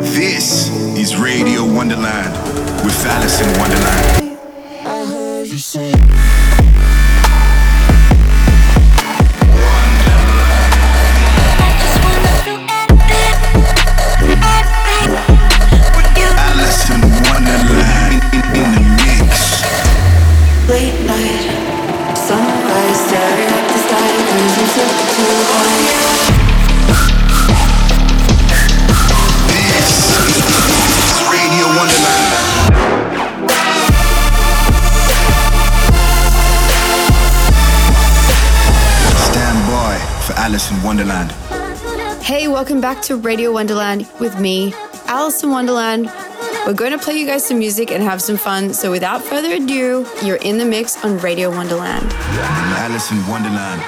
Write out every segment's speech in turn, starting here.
This is Radio Wonderland with Alison Wonderland. Back to Radio Wonderland with me, Alison Wonderland. We're going to play you guys some music and have some fun. So, without further ado, you're in the mix on Radio Wonderland. Alison Wonderland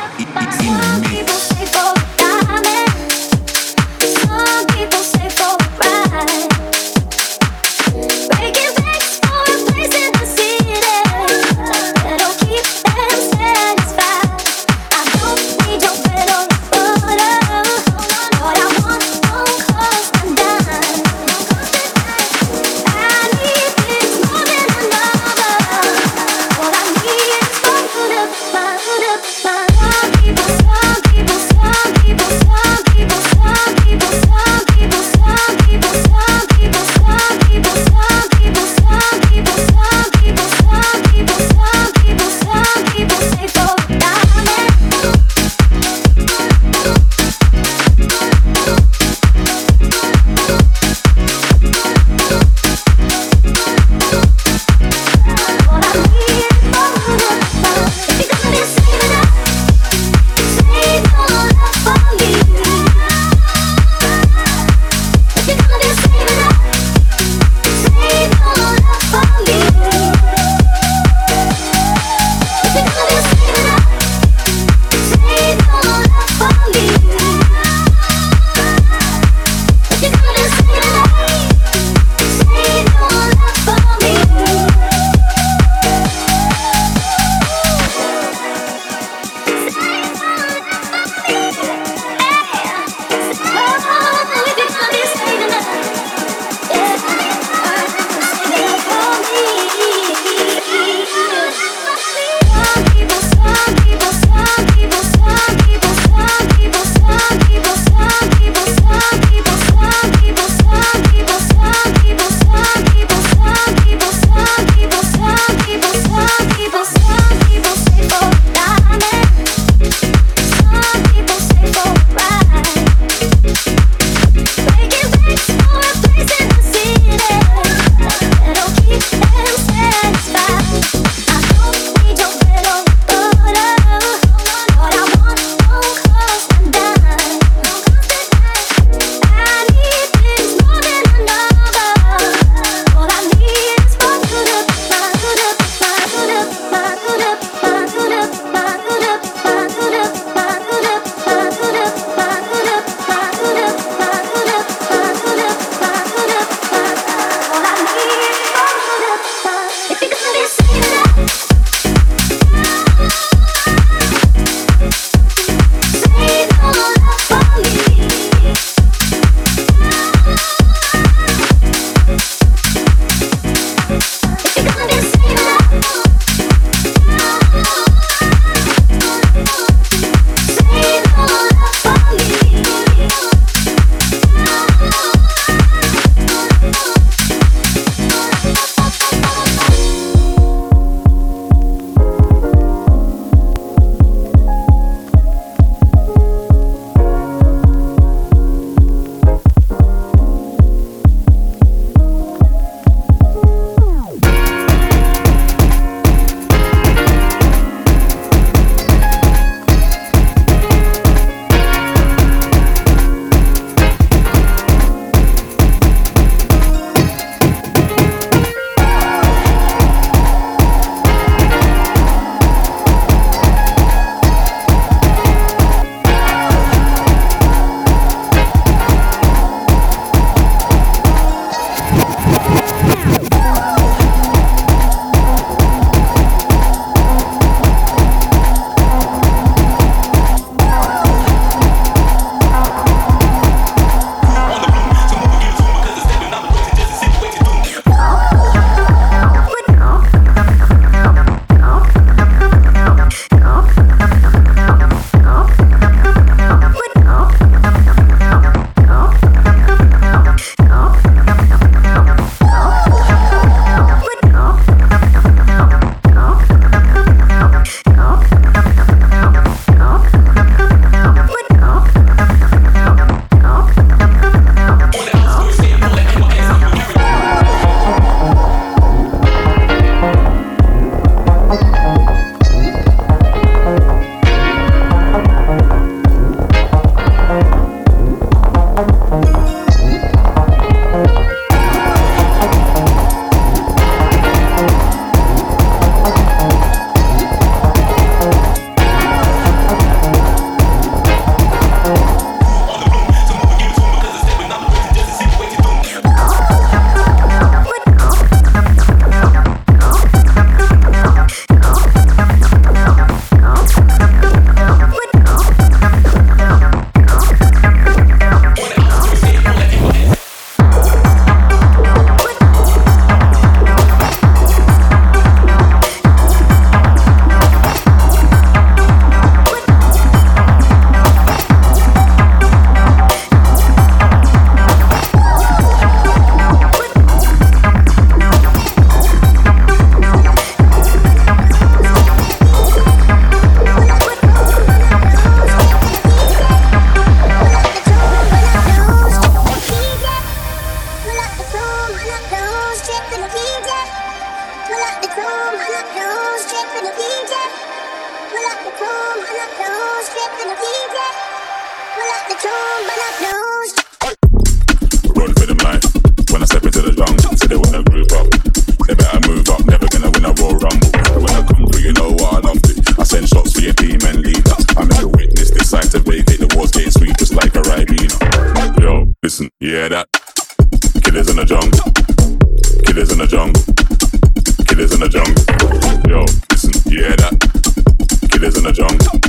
in the jungle.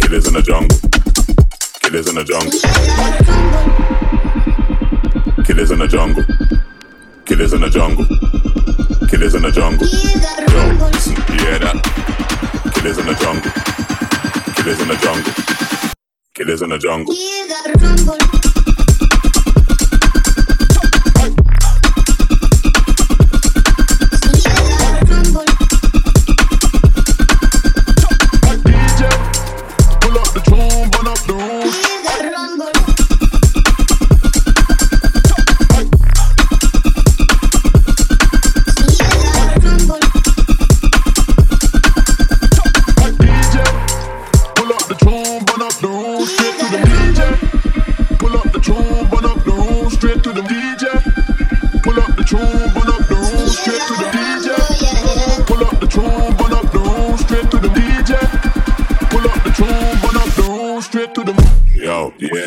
Killers in the jungle. Killers in the jungle. Killers in the jungle. Killers in the jungle. Killers in the jungle. Yo, listen, you hear that? Killers in the jungle. Killers in the jungle. Killers in the jungle.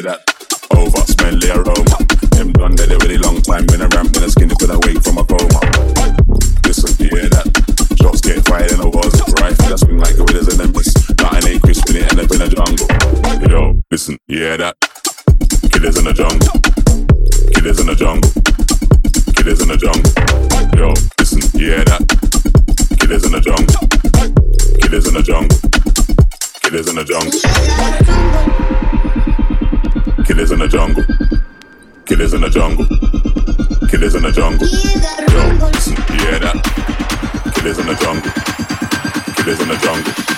that over, smell the aroma. Them done dead a really long time, been around, been a skinny till I wake from a coma. Listen, you hear that? Shots get fired in a war zip rifle, that's been like a withers in the mist. Nothing ain't crisp in it, end up in a jungle. Yo, listen, you hear that? Killers in the jungle. Killers in the jungle. Killers in the jungle. Yo, listen, you hear that? Killers in the jungle. Killers in the jungle. Killers in the jungle. Killers in the jungle. Killers in the jungle. Killers in the jungle. Yo, yeah that. Killers in the jungle. Killers in the jungle.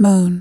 Moon.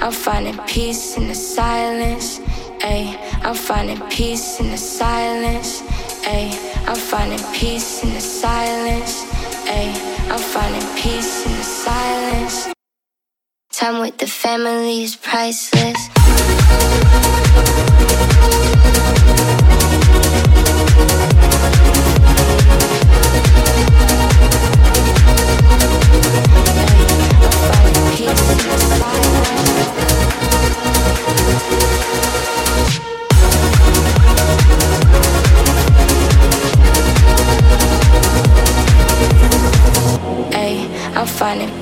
I'm finding peace in the silence. Ay, I'm finding peace in the silence. Ay, I'm finding peace in the silence. Ay, I'm finding peace in the silence. Time with the family is priceless.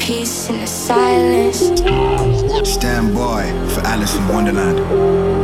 peace in the silence. Stand by for Alison Wonderland.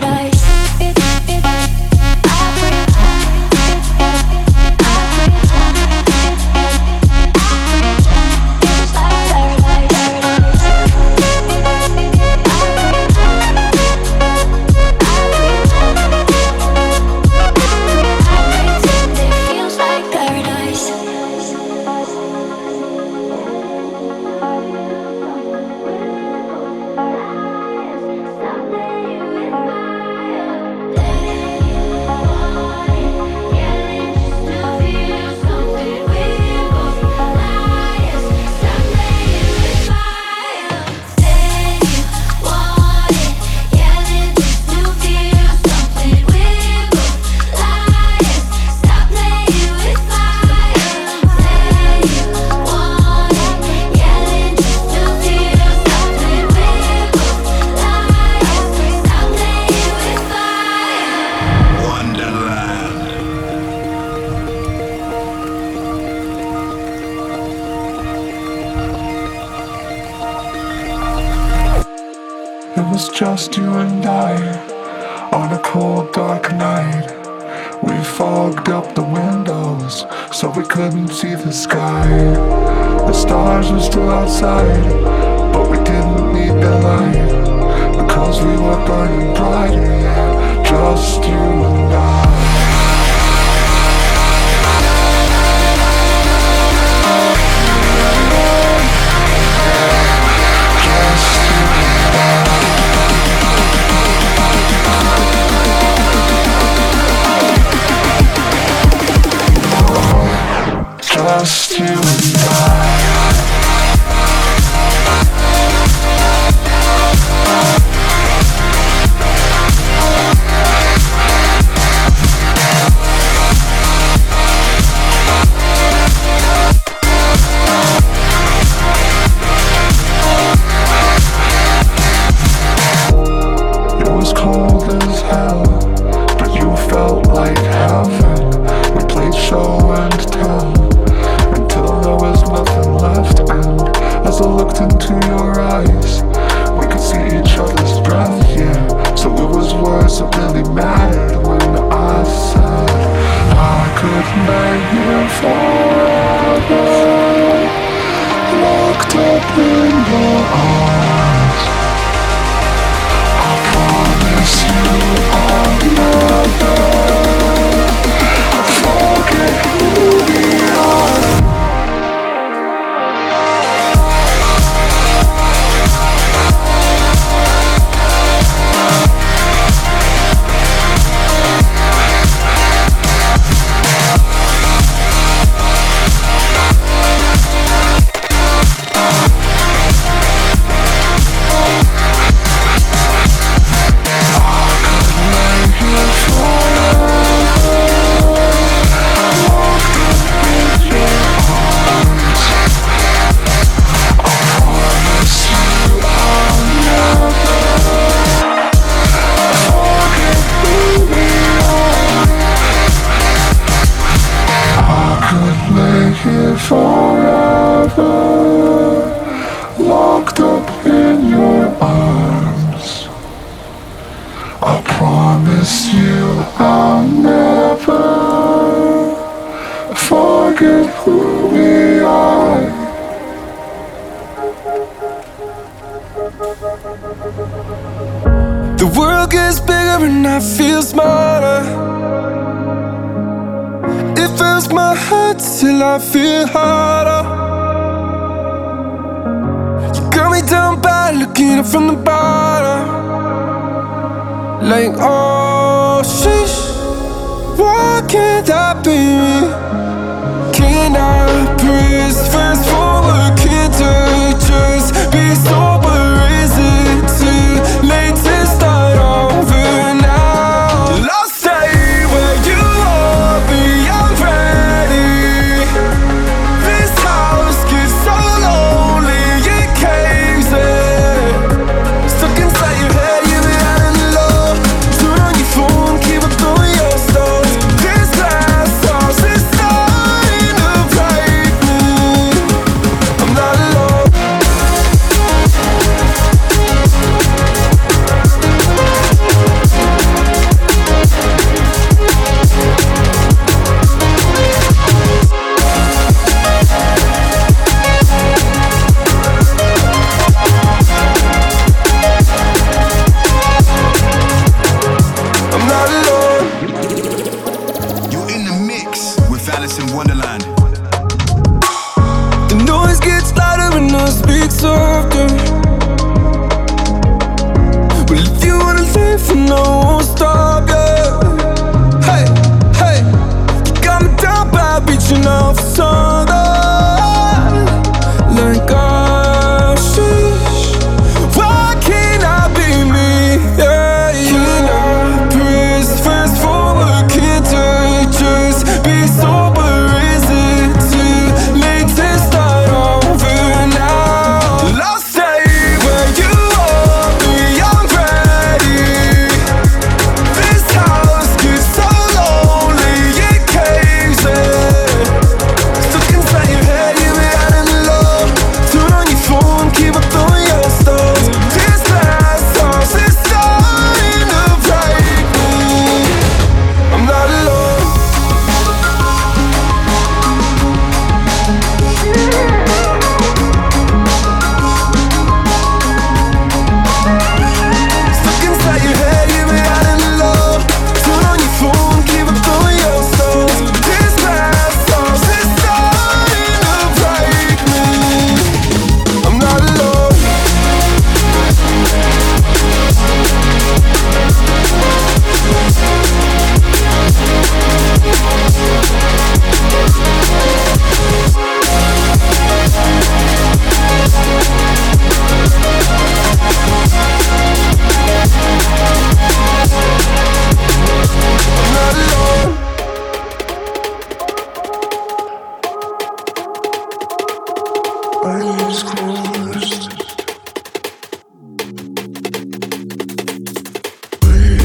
Fire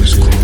Close.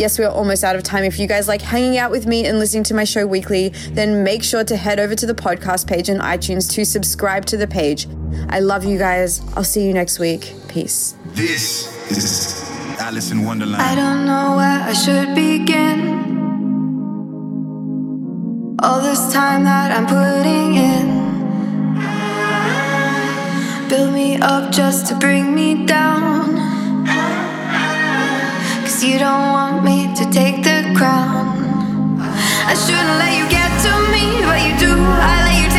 Yes, we're almost out of time. If you guys like hanging out with me and listening to my show weekly, then make sure to head over to the podcast page on iTunes to subscribe to the page. I love you guys. I'll see you next week. Peace. This is Alison Wonderland. I don't know where I should begin. All this time that I'm putting in. Build me up just to bring me down. Cause you don't want me to take the crown. I shouldn't let you get to me, but you do. I let you